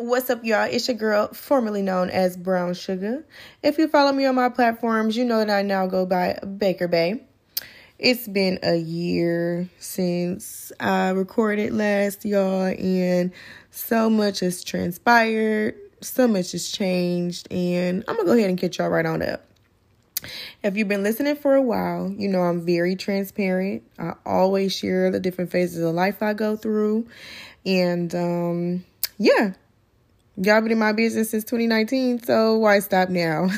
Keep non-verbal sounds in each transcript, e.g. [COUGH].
What's up, y'all? It's your girl, formerly known as Brown Sugar. If you follow me on my platforms, you know that I now go by BakerBae. It's been a year since I recorded last, y'all, and so much has transpired, so much has changed, and I'm gonna go ahead and catch y'all right on up. If you've been listening for a while, you know I'm very transparent. I always share the different phases of life I go through, and um, yeah Y'all been in my business since 2019, so why stop now?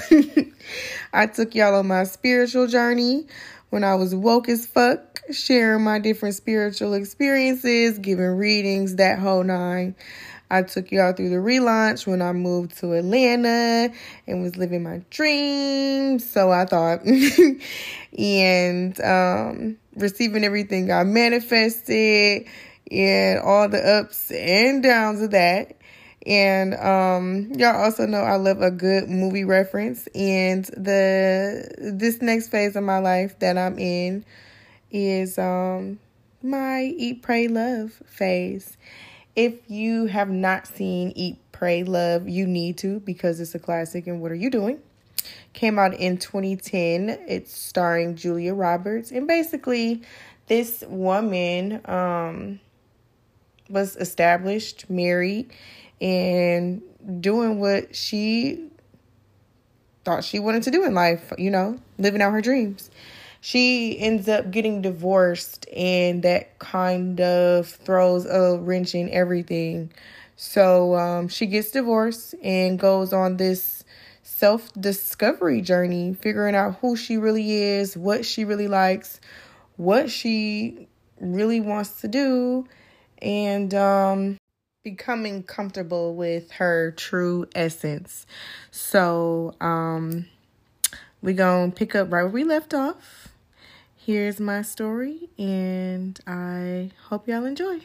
[LAUGHS] I took y'all on my spiritual journey when I was woke as fuck, sharing my different spiritual experiences, giving readings, that whole nine. I took y'all through the relaunch when I moved to Atlanta and was living my dreams. So I thought, [LAUGHS] and um, receiving everything I manifested and all the ups and downs of that. And um y'all also know I love a good movie reference and the this next phase of my life that I'm in is um my eat pray love phase. If you have not seen Eat Pray Love, you need to because it's a classic and what are you doing? Came out in 2010. It's starring Julia Roberts and basically this woman um was established, married, and doing what she thought she wanted to do in life, you know, living out her dreams. She ends up getting divorced, and that kind of throws a wrench in everything. So um, she gets divorced and goes on this self discovery journey, figuring out who she really is, what she really likes, what she really wants to do, and um, becoming comfortable with her true essence. So, um, we're going to pick up right where we left off. Here's my story, and I hope y'all enjoy.